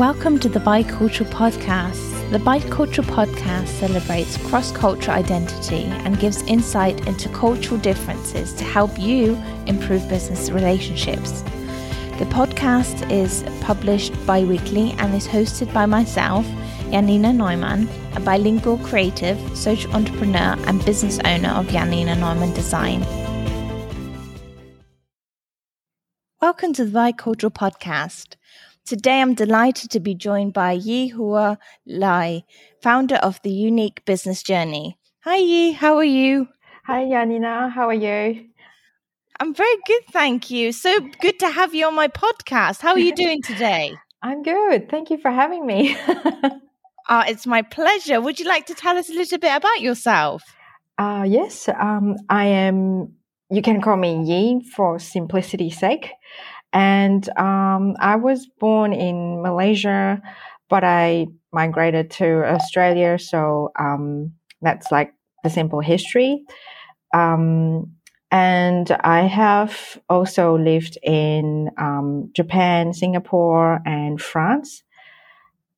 Welcome to the Bicultural Podcast. The Bicultural Podcast celebrates cross cultural identity and gives insight into cultural differences to help you improve business relationships. The podcast is published bi weekly and is hosted by myself, Janina Neumann, a bilingual creative, social entrepreneur, and business owner of Janina Neumann Design. Welcome to the Bicultural Podcast. Today, I'm delighted to be joined by Yi Hua Lai, founder of the Unique Business Journey. Hi, Yi. How are you? Hi, Janina. How are you? I'm very good, thank you. So good to have you on my podcast. How are you doing today? I'm good. Thank you for having me. uh, it's my pleasure. Would you like to tell us a little bit about yourself? Uh, yes, um, I am. You can call me Yi for simplicity's sake. And um, I was born in Malaysia, but I migrated to Australia. So um, that's like the simple history. Um, and I have also lived in um, Japan, Singapore, and France.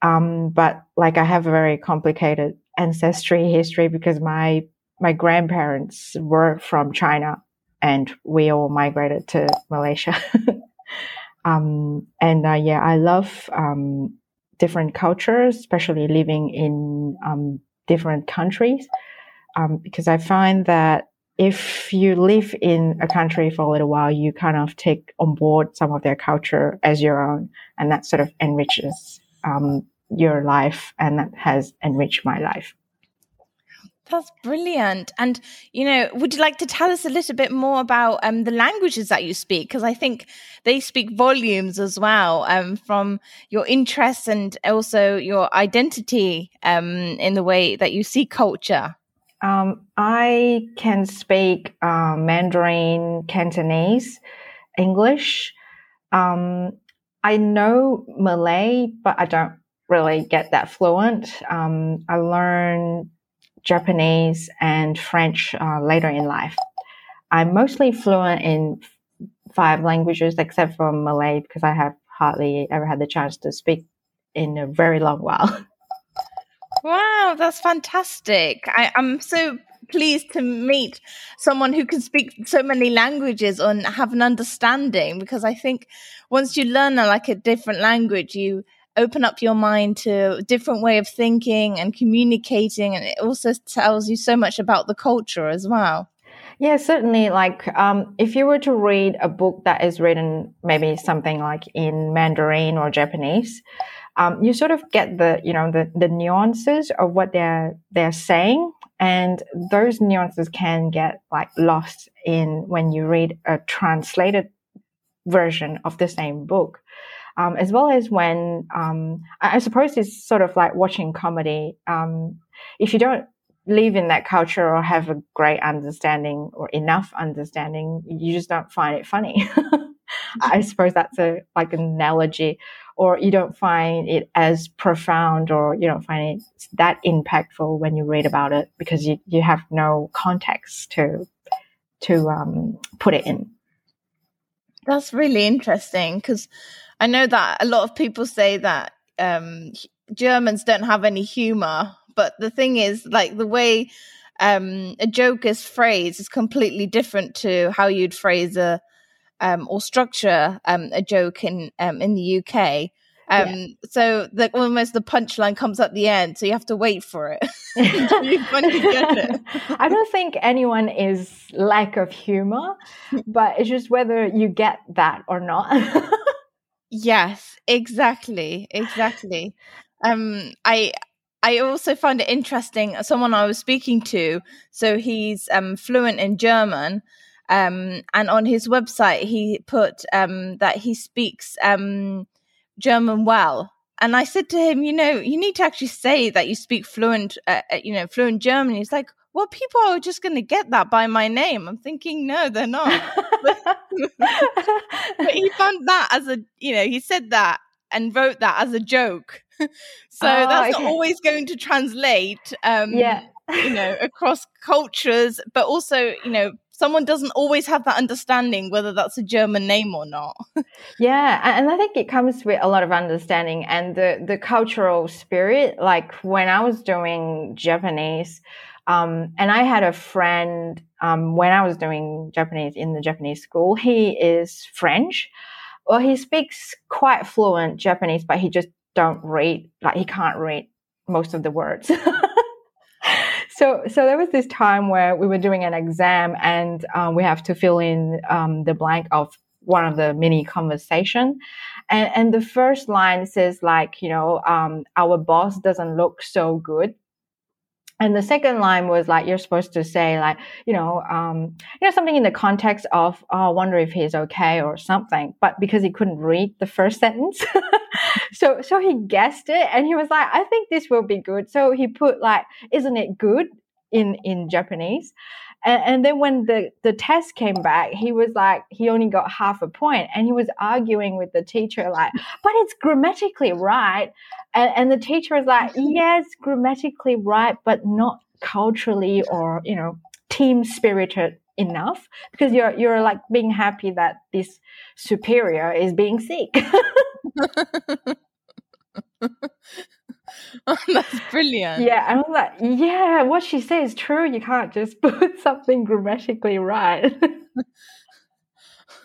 Um, but like I have a very complicated ancestry history because my my grandparents were from China and we all migrated to Malaysia. Um, and uh, yeah, I love um, different cultures, especially living in um, different countries, um, because I find that if you live in a country for a little while, you kind of take on board some of their culture as your own, and that sort of enriches um, your life, and that has enriched my life. That's brilliant. And, you know, would you like to tell us a little bit more about um, the languages that you speak? Because I think they speak volumes as well um, from your interests and also your identity um, in the way that you see culture. Um, I can speak uh, Mandarin, Cantonese, English. Um, I know Malay, but I don't really get that fluent. Um, I learn Japanese, and French uh, later in life. I'm mostly fluent in five languages except for Malay because I have hardly ever had the chance to speak in a very long while. Wow, that's fantastic. I, am so pleased to meet someone who can speak so many languages and have an understanding because I think once you learn like a different language, you open up your mind to a different way of thinking and communicating and it also tells you so much about the culture as well. Yeah certainly like um, if you were to read a book that is written maybe something like in mandarin or japanese um, you sort of get the you know the, the nuances of what they're they're saying and those nuances can get like lost in when you read a translated version of the same book um, as well as when um, I, suppose it's sort of like watching comedy. Um, if you don't live in that culture or have a great understanding or enough understanding, you just don't find it funny. I suppose that's a like an analogy, or you don't find it as profound, or you don't find it that impactful when you read about it because you, you have no context to to um, put it in. That's really interesting because I know that a lot of people say that um, Germans don't have any humor, but the thing is, like the way um, a joke is phrased is completely different to how you'd phrase a um, or structure um, a joke in um, in the UK. Um, yeah. So the, almost the punchline comes at the end, so you have to wait for it. it. I don't think anyone is lack of humor, but it's just whether you get that or not. Yes, exactly, exactly. Um, I I also find it interesting. Someone I was speaking to, so he's um, fluent in German, um, and on his website he put um, that he speaks um, German well. And I said to him, you know, you need to actually say that you speak fluent, uh, uh you know, fluent German. He's like, well, people are just going to get that by my name. I'm thinking, no, they're not. but, he found that as a, you know, he said that and wrote that as a joke. so oh, that's okay. not always going to translate, um, yeah. you know, across cultures, but also, you know, someone doesn't always have that understanding whether that's a German name or not. yeah, and I think it comes with a lot of understanding and the the cultural spirit. Like when I was doing Japanese, um, and I had a friend um, when I was doing Japanese in the Japanese school. He is French. Well, he speaks quite fluent Japanese, but he just don't read. Like he can't read most of the words. so, so there was this time where we were doing an exam, and um, we have to fill in um, the blank of one of the mini conversation. And, and the first line says like, you know, um, our boss doesn't look so good and the second line was like you're supposed to say like you know um, you know something in the context of oh, I wonder if he's okay or something. But because he couldn't read the first sentence, so so he guessed it and he was like I think this will be good. So he put like isn't it good in in Japanese, and, and, then when the, the test came back, he was like, he only got half a point and he was arguing with the teacher, like, but it's grammatically right. And, and the teacher was like, yes, grammatically right, but not culturally or, you know, team spirited enough because you're, you're like being happy that this superior is being sick. oh, that's brilliant. Yeah, and I was like, yeah, what she says is true. You can't just put something grammatically right.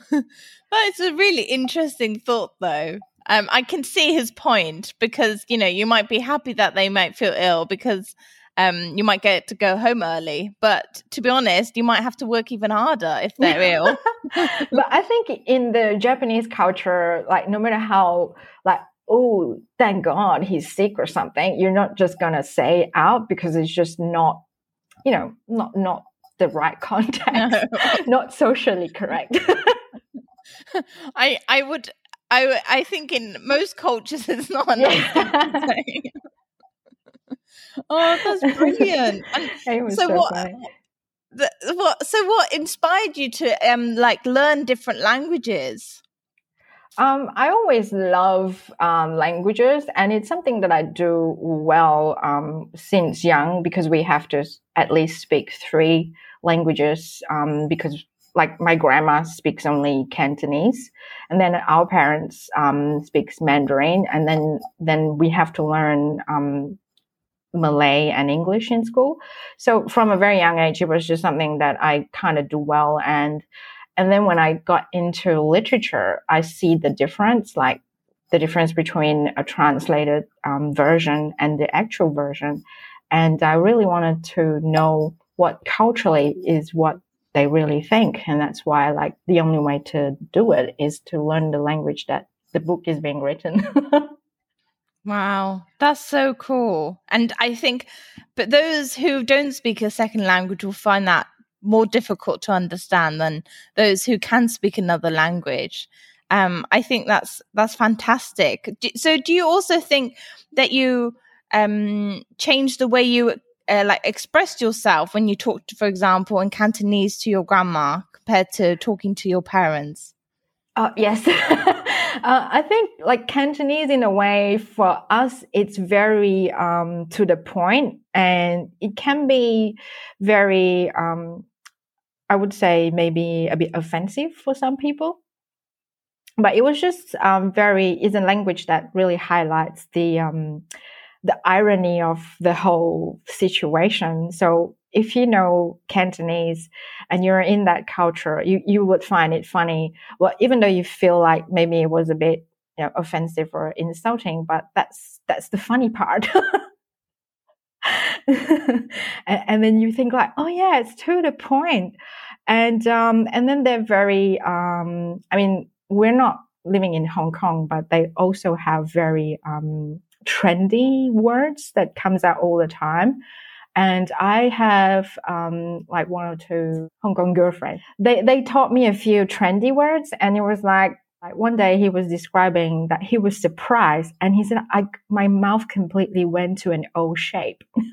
That's a really interesting thought, though. Um, I can see his point because you know you might be happy that they might feel ill because um, you might get to go home early. But to be honest, you might have to work even harder if they're ill. but I think in the Japanese culture, like no matter how like oh, thank God he's sick or something, you're not just going to say out because it's just not, you know, not, not the right context, no. not socially correct. I, I would, I, I think in most cultures it's not yeah. oh, that's brilliant. So, so what, the, what, so what inspired you to, um, like learn different languages? Um, I always love um, languages, and it's something that I do well um, since young because we have to at least speak three languages. Um, because, like, my grandma speaks only Cantonese, and then our parents um, speaks Mandarin, and then then we have to learn um, Malay and English in school. So, from a very young age, it was just something that I kind of do well and and then when I got into literature, I see the difference, like the difference between a translated um, version and the actual version. And I really wanted to know what culturally is what they really think. And that's why, like, the only way to do it is to learn the language that the book is being written. Wow, that's so cool. And I think, but those who don't speak a second language will find that more difficult to understand than those who can speak another language. Um, I think that's that's fantastic. Do, so, do you also think that you um, changed the way you uh, like expressed yourself when you talked, for example, in Cantonese to your grandma compared to talking to your parents? Uh, yes. uh, I think like Cantonese in a way for us, it's very um, to the point and it can be very um, I would say maybe a bit offensive for some people. But it was just um, very is a language that really highlights the um, the irony of the whole situation. So if you know Cantonese and you're in that culture, you, you would find it funny. Well, even though you feel like maybe it was a bit you know, offensive or insulting, but that's that's the funny part. and, and, then you think like, oh yeah, it's to the point. And um, and then they're very. Um, I mean, we're not living in Hong Kong, but they also have very um, trendy words that comes out all the time. And I have um, like one or two Hong Kong girlfriends. They they taught me a few trendy words, and it was like like one day he was describing that he was surprised and he said, I, my mouth completely went to an O shape. and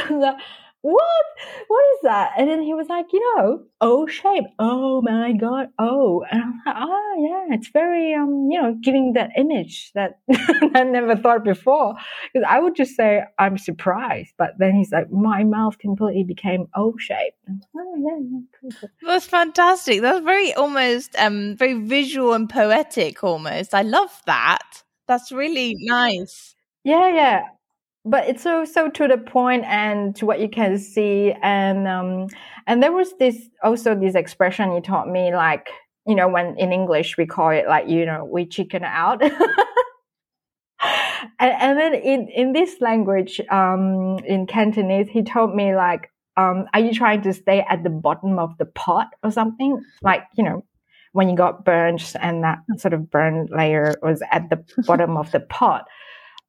I was like, what? What is that? And then he was like, you know, O shape. Oh my God. Oh. And I'm like, oh yeah, it's very, um, you know, giving that image that I never thought before. Because I would just say, I'm surprised. But then he's like, my mouth completely became O shape. Oh, yeah, That's fantastic. That's very almost, um, very visual and poetic almost. I love that. That's really nice. Yeah, yeah but it's so so to the point and to what you can see. And um and there was this also this expression you taught me like you know when in english we call it like you know we chicken out. And, and then in in this language um in cantonese he told me like um are you trying to stay at the bottom of the pot or something? Like you know when you got burnt and that sort of burn layer was at the bottom of the pot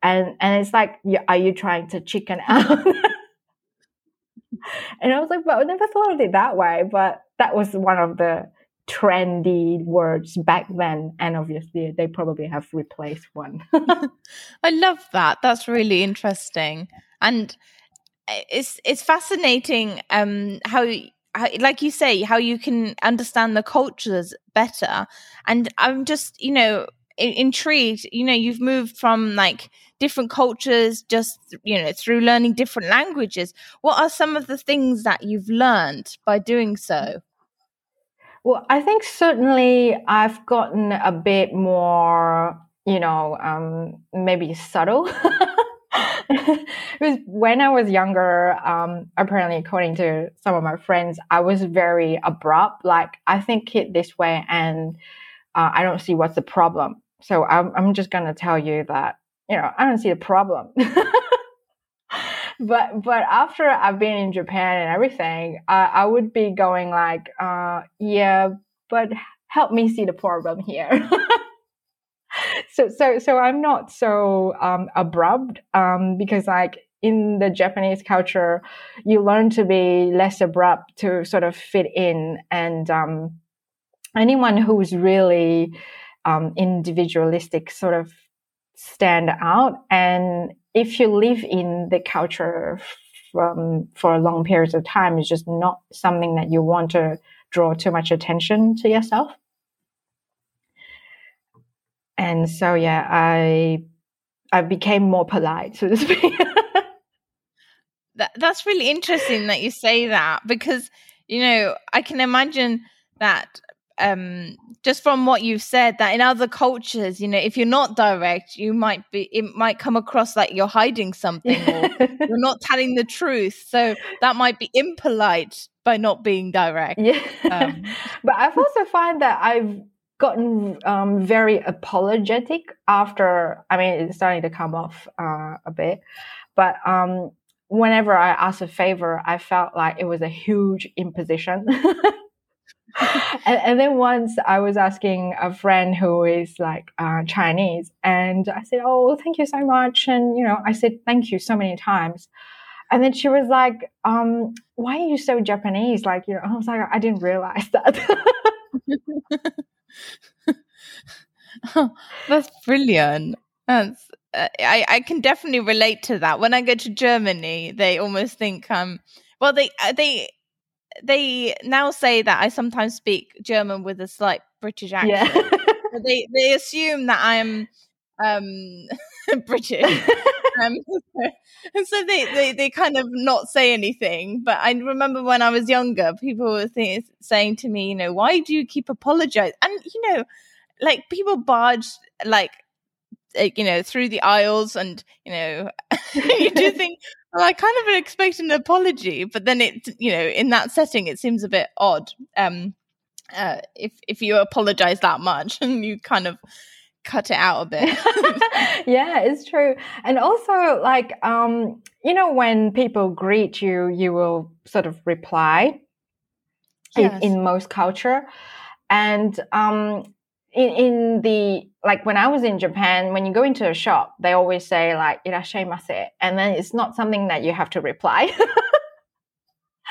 and and it's like are you trying to chicken out? And i was like but i never thought of it that way but that was one of the trendy words back then and obviously they probably have replaced one. I love that. That's really interesting. And it's it's fascinating um how how, like you say, how you can understand the cultures better. And I'm just, you know, intrigued you know you've moved from like different cultures just you know through learning different languages. What are some of the things that you've learned by doing so? Well i think certainly i've gotten a bit more you know um, maybe subtle. Because when i was younger um, apparently according to some of my friends i was very abrupt. Like i think it this way and uh, I don't see what's the problem. So I'm, I'm just going to tell you that, you know, I don't see the problem. but but after I've been in Japan and everything, I, I would be going like, uh, yeah, but help me see the problem here. so so so I'm not so um, abrupt um, because like in the Japanese culture, you learn to be less abrupt to sort of fit in and um, anyone who's really um, individualistic sort of stand out. And if you live in the culture from for long periods of time, it's just not something that you want to draw too much attention to yourself. And so, yeah, I I became more polite, so to speak. that, that's really interesting that you say that because you know I can imagine that um just from what you've said that in other cultures you know if you're not direct you might be it might come across like you're hiding something or you're not telling the truth. So that might be impolite by not being direct. Yeah. Um, but i've also find that i've gotten um, very apologetic after i mean it's starting to come off uh, a bit. But um whenever i ask a favor i felt like it was a huge imposition and, and, then once I was asking a friend who is like uh, Chinese, and I said, "Oh, thank you so much," and you know, I said thank you so many times, and then she was like, um, "Why are you so Japanese?" Like, you know, I was like, I didn't realize that. oh, that's brilliant. That's uh, I I can definitely relate to that. When I go to Germany, they almost think um well they uh, they they now say that I sometimes speak German with a slight British accent. Yeah. they they assume that I'm um British. um, and so they, they they kind of not say anything. But I remember when I was younger, people were th- saying to me, you know, why do you keep apologizing? And you know, like people barge like uh, you know through the aisles and you know you do think well, I kind of expect an apology, but then it, you know, in that setting, it seems a bit odd. Um, uh, if if you apologize that much and you kind of cut it out a bit. yeah, it's true. And also, like, um, you know, when people greet you, you will sort of reply yes. in, in most culture. And um, in, in the like when I was in Japan, when you go into a shop, they always say like "irasshaimase," and then it's not something that you have to reply. oh.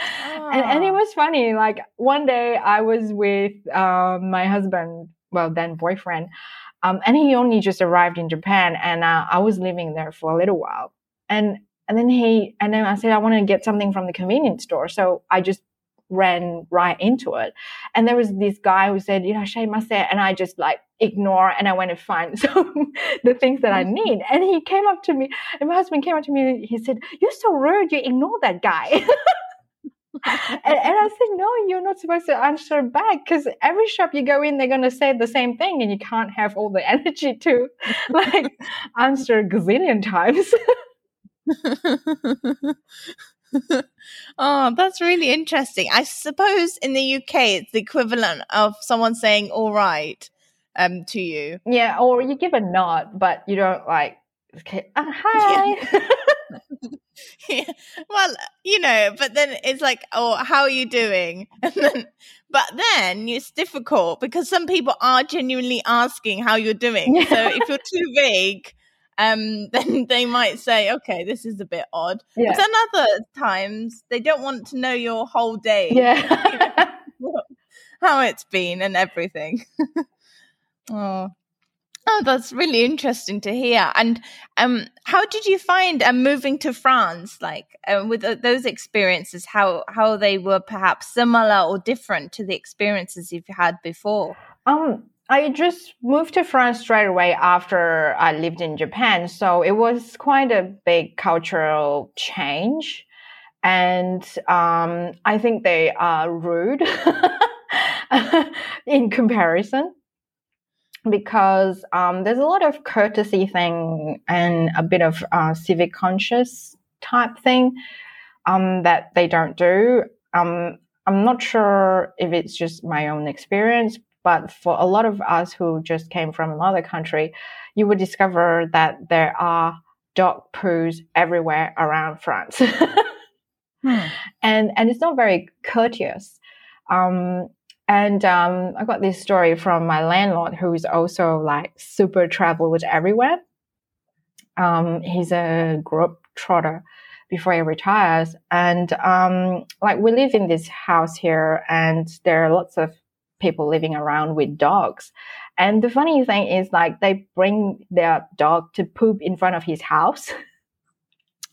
and, and it ah. was funny. Like one day, I was with um, my husband, well then boyfriend, um, and he only just arrived in Japan, and uh, I was living there for a little while. And and then he, and then I said, I want to get something from the convenience store. So I just ran right into it. And there was this guy who said, you know, Shay must say, and I just like ignore and I went and find some the things that I need. And he came up to me, and my husband came up to me, and he said, You're so rude, you ignore that guy. and, and, I said, No, you're not supposed to answer back because every shop you go in, they're going to say the same thing, and you can't have all the energy to like answer a gazillion times. oh, that's really interesting. I suppose in the UK it's the equivalent of someone saying "all right" um to you. Yeah, or you give a nod, but you don't like okay, uh, hi. Yeah. yeah. Well, you know, but then it's like, oh, how are you doing? And then, but then it's difficult because some people are genuinely asking how you're doing. So if you're too vague, um, then they might say, okay, this is a bit odd. Yeah. But then other times they don't want to know your whole day. Yeah. how it's been and everything. oh. Oh, that's really interesting to hear. And um, how did you find um, moving to France? Like uh, with uh, those experiences, how how they were perhaps similar or different to the experiences you've had before? Um, I just moved to France straight away after I lived in Japan. So it was quite a big cultural change. And um, I think they are rude in comparison because um, there's a lot of courtesy thing and a bit of uh, civic conscious type thing um, that they don't do. Um, I'm not sure if it's just my own experience, but for a lot of us who just came from another country, you would discover that there are dog poos everywhere around France. hmm. And and it's not very courteous. Um, and um, I got this story from my landlord, who's also like super traveled everywhere. Um, he's a group trotter before he retires, and um, like we live in this house here, and there are lots of people living around with dogs. And the funny thing is like they bring their dog to poop in front of his house.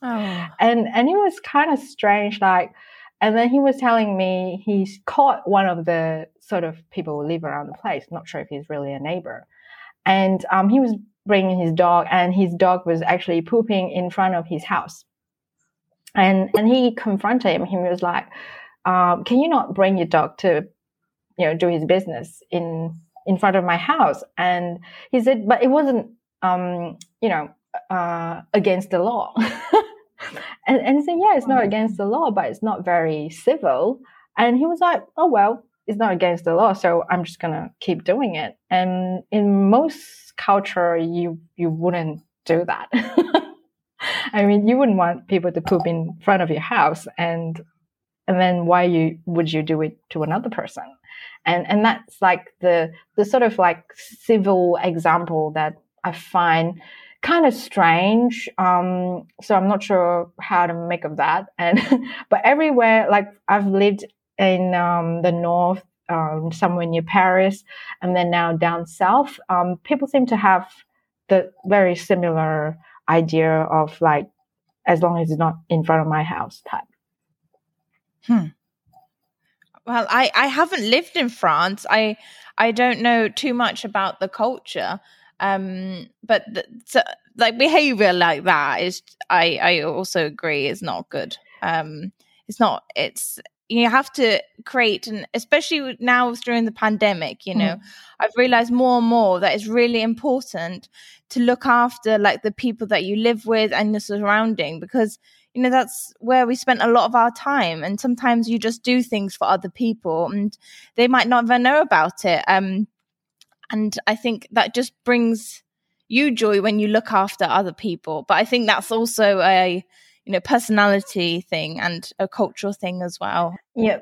Oh. And and it was kind of strange like and then he was telling me he's caught one of the sort of people who live around the place. Not sure if he's really a neighbor. And um, he was bringing his dog, and his dog was actually pooping in front of his house. And and he confronted him. He was like, um, "Can you not bring your dog to you know, do his business in in front of my house. And he said, but it wasn't, um, you know, uh, against the law. and, and he said, yeah, it's not against the law, but it's not very civil. And he was like, oh, well, it's not against the law, so I'm just gonna keep doing it. And in most culture, you you wouldn't do that. I mean, you wouldn't want people to poop in front of your house, and and then why you would you do it to another person? And and that's like the the sort of like civil example that I find kind of strange. Um, so I'm not sure how to make of that. And but everywhere, like I've lived in um, the north, um, somewhere near Paris, and then now down south, um, people seem to have the very similar idea of like as long as it's not in front of my house type. Hmm. Well, I, I haven't lived in France. I I don't know too much about the culture. Um, but the, so, like behavior like that is, I I also agree is not good. Um, it's not. It's you have to create and especially now during the pandemic you know mm. i've realized more and more that it's really important to look after like the people that you live with and the surrounding because you know that's where we spent a lot of our time. And sometimes you just do things for other people and they might not even know about it. Um and i think that just brings you joy when you look after other people. But i think that's also a you know personality thing and a cultural thing as well. Yeah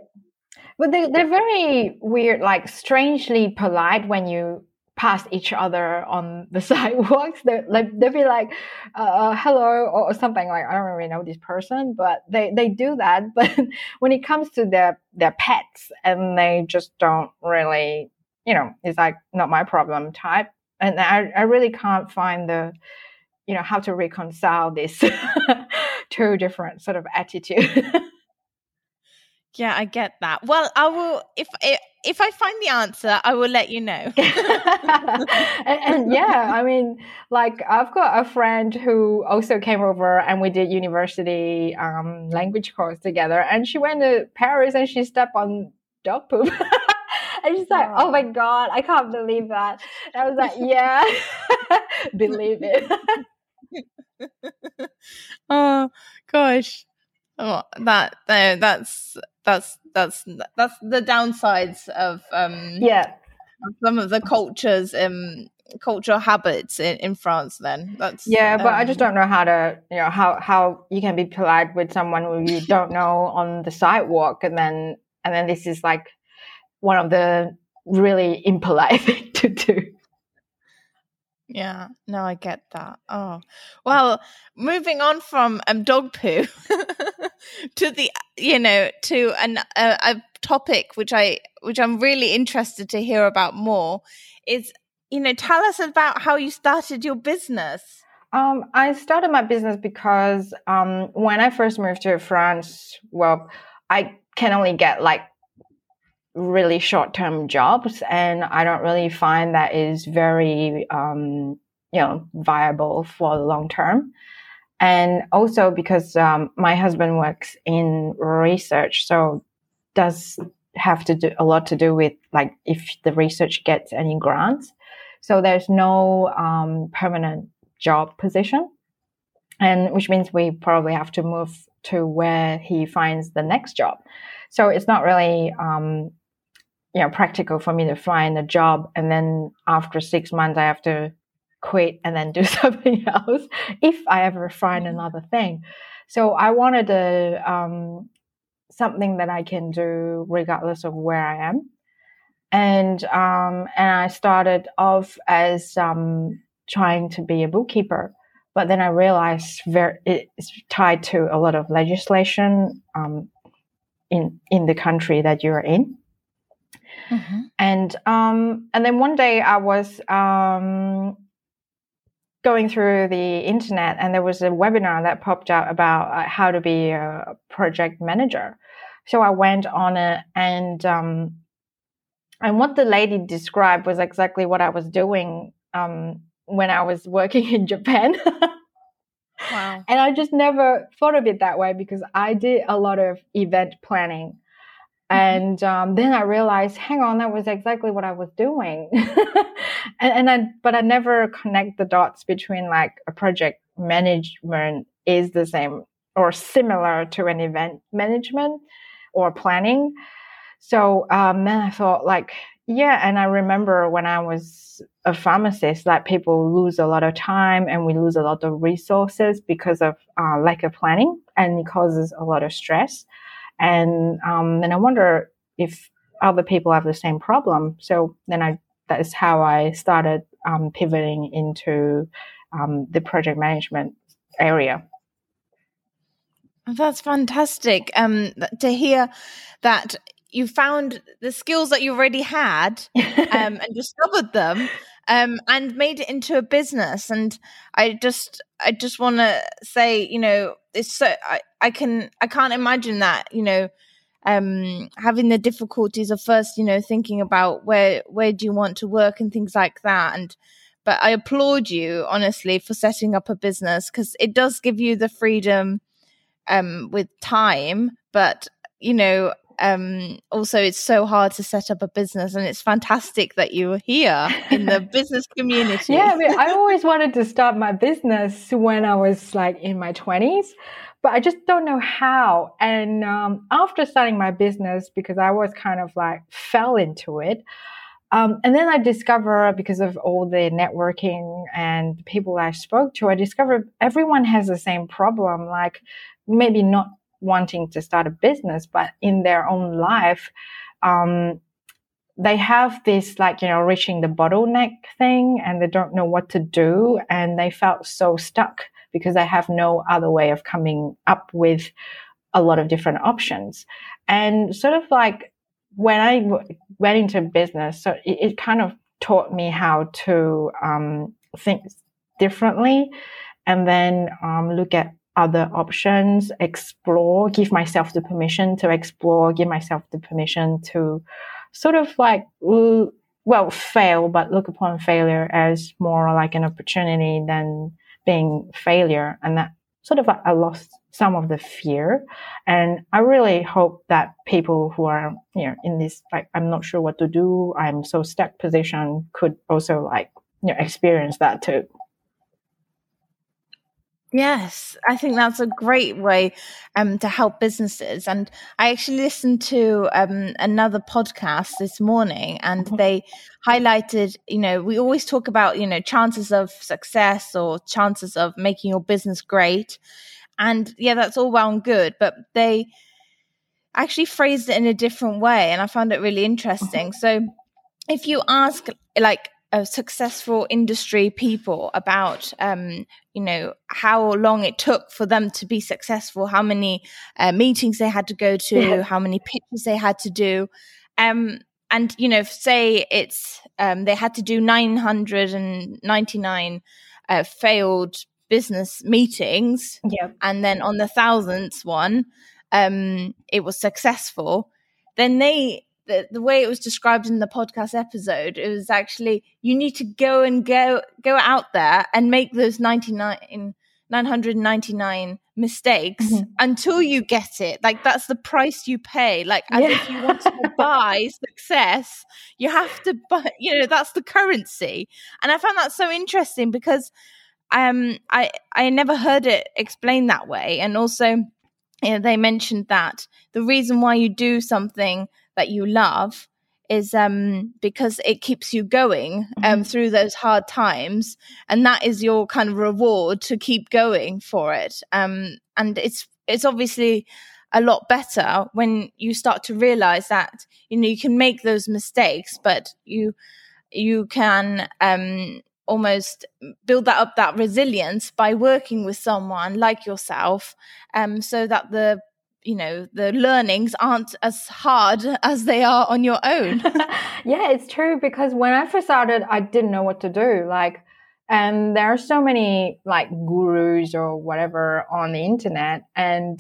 but they, they're very weird like strangely polite when you past each other on the sidewalks. They like they'll be like, uh, uh, "Hello" or, or, something like I don't really know this person, but they they do that. But when it comes to their their pets, and they just don't really, you know, it's like not my problem type. And I I really can't find the, you know, how to reconcile this two different sort of attitude. Yeah, I get that. Well, I will if if I find the answer, I will let you know. and, and, yeah, I mean, like I've got a friend who also came over and we did university um, language course together, and she went to Paris and she stepped on dog poop. and she's like, "Oh my god, I can't believe that." And I was like, "Yeah, believe it." oh gosh, oh that uh, that's that's that's that's the downsides of um yeah. some of the cultures um cultural habits in, in France then. That's yeah but um, I just um, don't know how to you know how how you can be polite with someone who you don't know on the sidewalk and then and then this is like one of the really impolite thing to do yeah, no, I get that. Oh, well, moving on from um, dog poo to the, you know, to an, a, a topic which I, which I'm really interested to hear about more is, you know, tell us about how you started your business. Um, I started my business because um, when I first moved to France, well, I can only get like really short term jobs and I don't really find that is very um, you know viable for the long term. And also because um, my husband works in research, so does have to do a lot to do with like if the research gets any grants. So there's no um, permanent job position, and which means we probably have to move to where he finds the next job. So it's not really um, you know practical for me to find a job and then after six months i have to quit and then do something else if i ever find mm-hmm. another thing. So i wanted a um, something that i can do regardless of where i am. And um, and i started off as um, trying to be a bookkeeper but then i realized very, it's tied to a lot of legislation um, in in the country that you're in Mm-hmm. And um, and then one day I was um, going through the internet, and there was a webinar that popped up about uh, how to be a project manager. So I went on it, and um, and what the lady described was exactly what I was doing um, when I was working in Japan. wow. And I just never thought of it that way because I did a lot of event planning. And um, then I realized, hang on, that was exactly what I was doing. and, and I, but I never connect the dots between like a project management is the same or similar to an event management or planning. So um, then I thought, like, yeah. And I remember when I was a pharmacist, like people lose a lot of time and we lose a lot of resources because of uh, lack of planning, and it causes a lot of stress. And um, then I wonder if other people have the same problem. So then I that is how I started um, pivoting into um, the project management area. That's fantastic um, to hear that you found the skills that you already had um, and discovered them um, and made it into a business. And I just, I just want to say, you know, it's so I, I can, I can't imagine that, you know, um, having the difficulties of first, you know, thinking about where where do you want to work and things like that. And but I applaud you honestly for setting up a business because it does give you the freedom um, with time, but you know um, also it's so hard to set up a business and it's fantastic that you're here in the business community yeah I, mean, I always wanted to start my business when i was like in my 20s but i just don't know how and um, after starting my business because i was kind of like fell into it um, and then I discovered because of all the networking and people I spoke to, I discovered everyone has the same problem. Like maybe not wanting to start a business, but in their own life, um, they have this like you know reaching the bottleneck thing and they don't know what to do and they felt so stuck because they have no other way of coming up with a lot of different options. And sort of like when I went into business so it, it, kind of taught me how to um, think differently and then um, look at other options, explore, give myself the permission to explore, give myself the permission to sort of like, well, fail, but look upon failure as more like an opportunity than being failure. And that sort of I lost some of the fear. And I really hope that people who are, you know, in this, like, I'm not sure what to do, I'm so stuck position could also like, you know, experience that too. Yes, I think that's a great way um, to help businesses. And I actually listened to um, another podcast this morning, and mm-hmm. they highlighted, you know, we always talk about, you know, chances of success or chances of making your business great. And yeah, that's all well and good, but they actually phrased it in a different way. And I found it really interesting. Mm-hmm. So if you ask, like, uh, successful industry people about um, you know how long it took for them to be successful how many uh, meetings they had to go to yeah. how many pitches they had to do um, and you know say it's um, they had to do 999 uh, failed business meetings yeah. and then on the thousandth one um, it was successful then they the, the way it was described in the podcast episode, it was actually you need to go and go go out there and make those 99 999 mistakes mm-hmm. until you get it. Like that's the price you pay. Like as yeah. if you want to buy success, you have to buy, you know, that's the currency. And I found that so interesting because um I I never heard it explained that way. And also you know, they mentioned that the reason why you do something that you love is um because it keeps you going um mm-hmm. through those hard times and that is your kind of reward to keep going for it um and it's it's obviously a lot better when you start to realize that you know you can make those mistakes but you you can um almost build that up that resilience by working with someone like yourself um so that the you know the learnings aren't as hard as they are on your own. Yeah it's true because when i first started i didn't know what to do like and there are so many like gurus or whatever on the internet and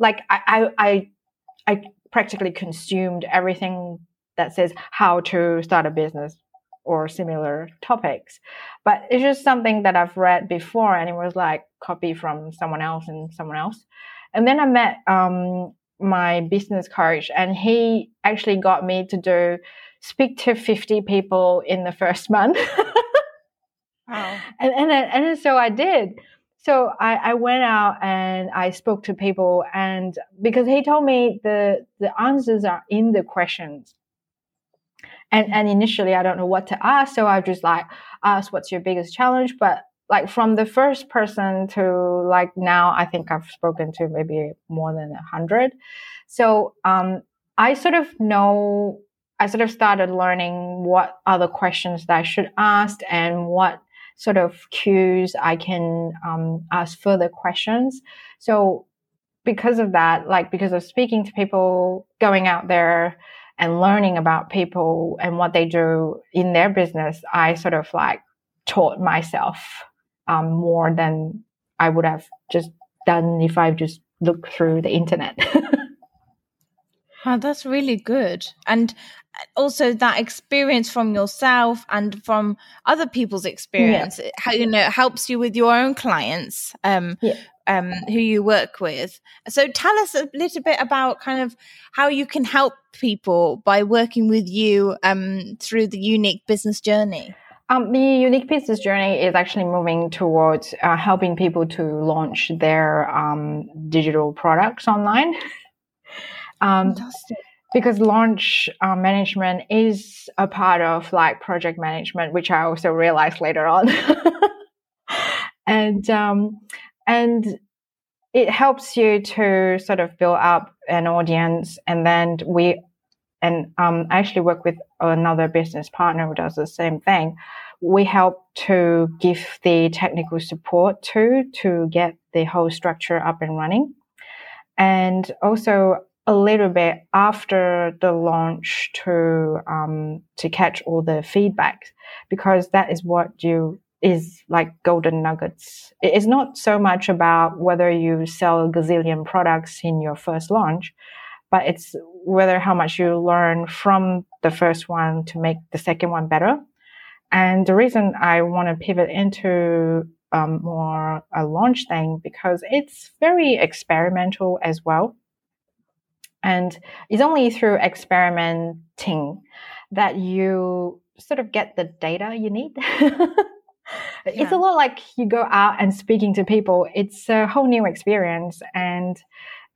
like i i i, I practically consumed everything that says how to start a business or similar topics. But it's just something that i've read before and it was like copy from someone else and someone else and then I met um, my business coach, and he actually got me to do speak to 50 people in the first month. wow. And, and, and so I did. So I, I went out and I spoke to people, and because he told me the, the answers are in the questions. And, and initially, I don't know what to ask. So I just like ask, what's your biggest challenge? But like from the first person to like now, I think I've spoken to maybe more than a hundred. So, um, I sort of know, I sort of started learning what other questions that I should ask and what sort of cues I can, um, ask further questions. So because of that, like because of speaking to people, going out there, and learning about people and what they do in their business, I sort of like taught myself um, more than I would have just done if I just looked through the internet. oh, that's really good. And also that experience from yourself and from other people's experience, yeah. how you know helps you with your own clients. Um, yeah. Um, who you work with. So tell us a little bit about kind of how you can help people by working with you um, through the unique business journey. Um, the unique business journey is actually moving towards uh, helping people to launch their um, digital products online. um, because launch uh, management is a part of like project management, which I also realized later on. and um, and it helps you to sort of build up an audience, and then we and um, I actually work with another business partner who does the same thing. We help to give the technical support to to get the whole structure up and running, and also a little bit after the launch to um, to catch all the feedback because that is what you is like golden nuggets. It's not so much about whether you sell a gazillion products in your first launch, but it's whether how much you learn from the first one to make the second one better. And the reason I want to pivot into um, more a launch thing because it's very experimental as well. And it's only through experimenting that you sort of get the data you need. Yeah. It's a lot like you go out and speaking to people. It's a whole new experience and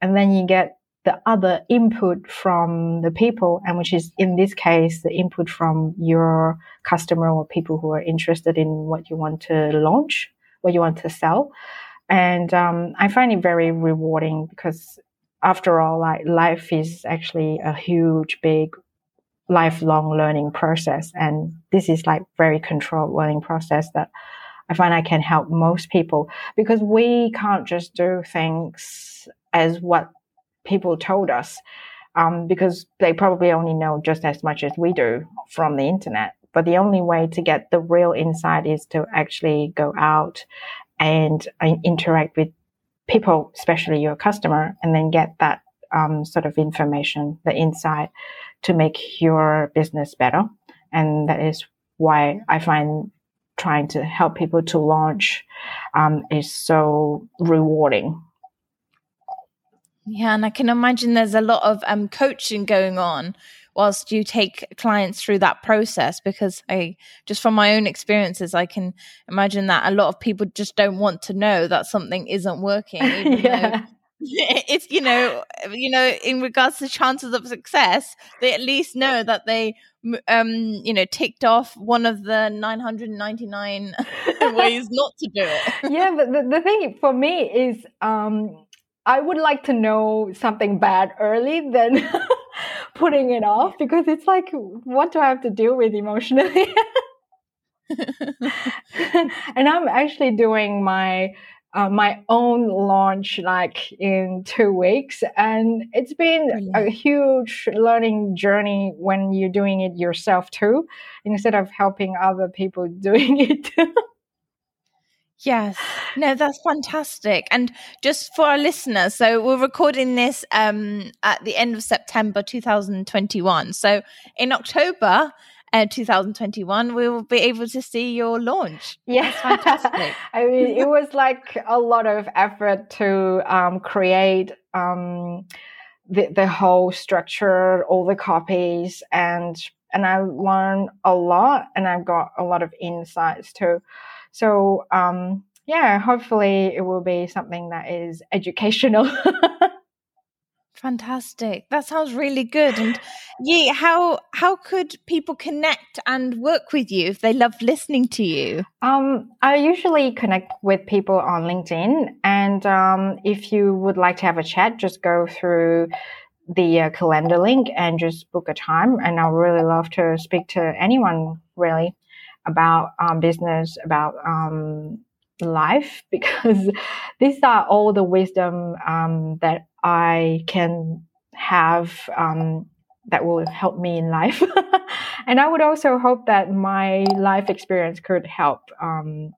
and then you get the other input from the people and which is in this case the input from your customer or people who are interested in what you want to launch, what you want to sell. And um, I find it very rewarding because after all, like life is actually a huge, big lifelong learning process. And this is like very controlled learning process that I find I can help most people because we can't just do things as what people told us um, because they probably only know just as much as we do from the internet. But the only way to get the real insight is to actually go out and uh, interact with people, especially your customer, and then get that um, sort of information, the insight to make your business better. And that is why I find trying to help people to launch um, is so rewarding. Yeah, and I can imagine there's a lot of um, coaching going on whilst you take clients through that process because I just from my own experiences I can imagine that a lot of people just don't want to know that something isn't working yeah. it's you know you know in regards to chances of success they at least know that they um you know ticked off one of the 999 ways not to do it yeah but the, the thing for me is um i would like to know something bad early than putting it off because it's like what do i have to deal with emotionally? And i'm actually doing my uh, my own launch like in two weeks and it's been Brilliant. a huge learning journey when you're doing it yourself too instead of helping other people doing it Yes. No, that's fantastic. And just for our listeners, so we're recording this um, at the end of September 2021. So in October, uh, 2021, we will be able to see your launch. Yeah, fantastic. I mean, it was like a lot of effort to um, create um, the, the whole structure, all the copies, and and I learned a lot, and I've got a lot of insights too. So um, yeah, hopefully it will be something that is educational. Fantastic. That sounds really good. And yeah, how how could people connect and work with you if they love listening to you? Um, I usually connect with people on LinkedIn, and um, if you would like to have a chat, just go through the uh, calendar link and just book a time. And I would really love to speak to anyone really about um, business, about um, life, because these are all the wisdom um, that I can have um, that will help me in life. and I would also hope that my life experience could help um,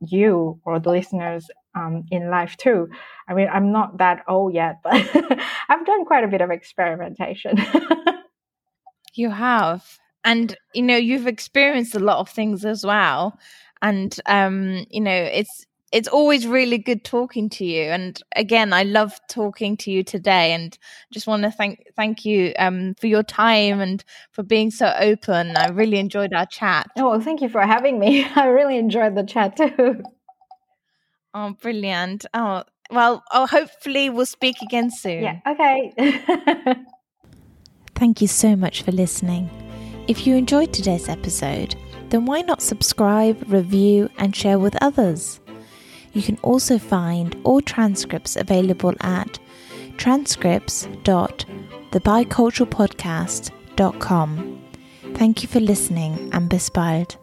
you or the listeners um, in life too. I mean, I'm not that old yet, but I've done quite a bit of experimentation. you have. And, you know, you've experienced a lot of things as well. And, um, you know, it's, it's always really good talking to you. And again i love talking to you today. And just want to thank thank you um, for your time and for being so open. I really enjoyed our chat. Oh thank you for having me. I really enjoyed the chat too. Oh brilliant. Oh well oh, hopefully we'll speak again soon. yeah okay. Thank you so much for listening if you enjoyed today's episode then why not subscribe review and share with others you can also find all transcripts available at transcripts.thebiculturalpodcast.com. Thank you for listening and bis bald.